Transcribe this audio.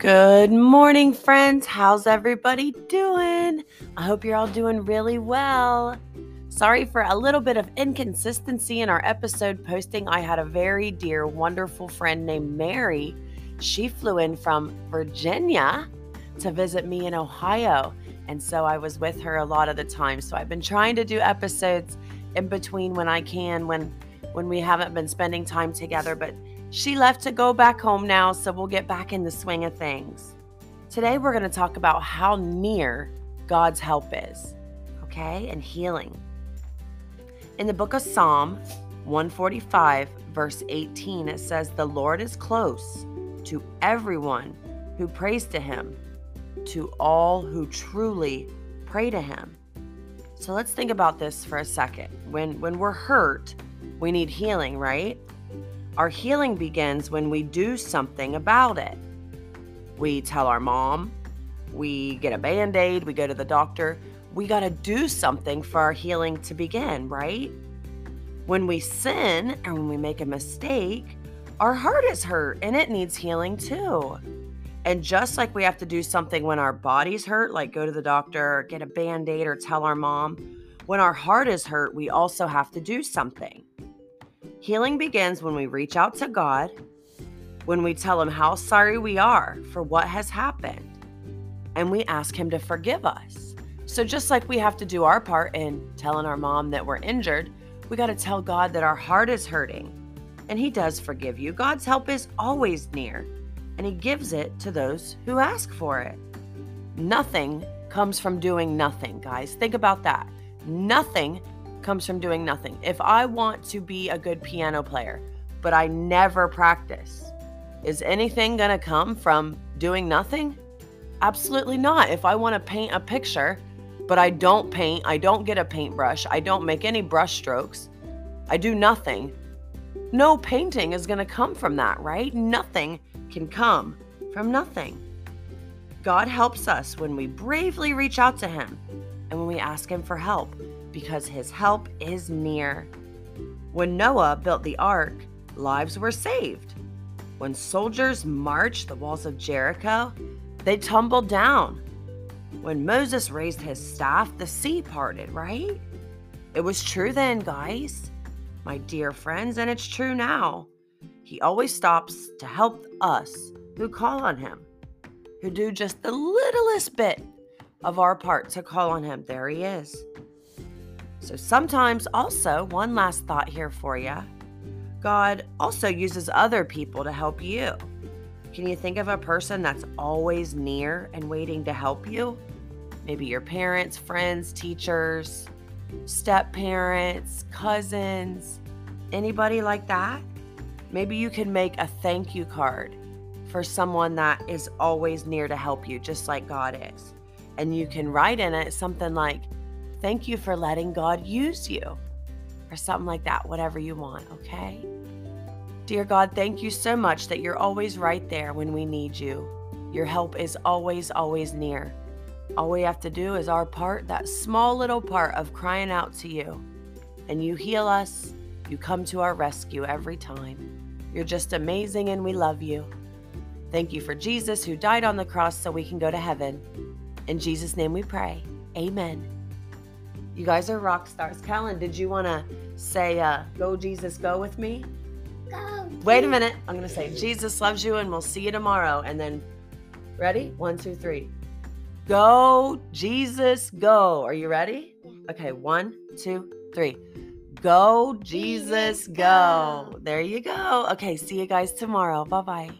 Good morning, friends. How's everybody doing? I hope you're all doing really well. Sorry for a little bit of inconsistency in our episode posting. I had a very dear, wonderful friend named Mary. She flew in from Virginia to visit me in Ohio. And so I was with her a lot of the time. So I've been trying to do episodes in between when I can, when when we haven't been spending time together, but she left to go back home now, so we'll get back in the swing of things. Today, we're going to talk about how near God's help is, okay, and healing. In the book of Psalm 145, verse 18, it says, The Lord is close to everyone who prays to him, to all who truly pray to him. So let's think about this for a second. When when we're hurt, we need healing, right? Our healing begins when we do something about it. We tell our mom, we get a band aid, we go to the doctor. We got to do something for our healing to begin, right? When we sin and when we make a mistake, our heart is hurt and it needs healing too. And just like we have to do something when our body's hurt, like go to the doctor, get a band aid, or tell our mom, when our heart is hurt, we also have to do something. Healing begins when we reach out to God, when we tell Him how sorry we are for what has happened, and we ask Him to forgive us. So, just like we have to do our part in telling our mom that we're injured, we got to tell God that our heart is hurting. And He does forgive you. God's help is always near, and He gives it to those who ask for it. Nothing comes from doing nothing, guys. Think about that. Nothing comes from doing nothing. If I want to be a good piano player, but I never practice, is anything going to come from doing nothing? Absolutely not. If I want to paint a picture, but I don't paint, I don't get a paintbrush, I don't make any brush strokes, I do nothing, no painting is going to come from that, right? Nothing can come from nothing. God helps us when we bravely reach out to Him and when we ask Him for help because his help is near. When Noah built the ark, lives were saved. When soldiers marched the walls of Jericho, they tumbled down. When Moses raised his staff, the sea parted, right? It was true then, guys, my dear friends, and it's true now. He always stops to help us who call on him, who do just the littlest bit of our part to call on him. There he is. So sometimes, also, one last thought here for you God also uses other people to help you. Can you think of a person that's always near and waiting to help you? Maybe your parents, friends, teachers, step parents, cousins, anybody like that? Maybe you can make a thank you card for someone that is always near to help you, just like God is. And you can write in it something like, Thank you for letting God use you, or something like that, whatever you want, okay? Dear God, thank you so much that you're always right there when we need you. Your help is always, always near. All we have to do is our part, that small little part of crying out to you. And you heal us, you come to our rescue every time. You're just amazing and we love you. Thank you for Jesus who died on the cross so we can go to heaven. In Jesus' name we pray. Amen. You guys are rock stars. Callan, did you want to say, uh, Go Jesus, go with me? Go. Wait a minute. I'm going to say, Jesus loves you and we'll see you tomorrow. And then, ready? One, two, three. Go, Jesus, go. Are you ready? Okay, one, two, three. Go, Jesus, go. There you go. Okay, see you guys tomorrow. Bye bye.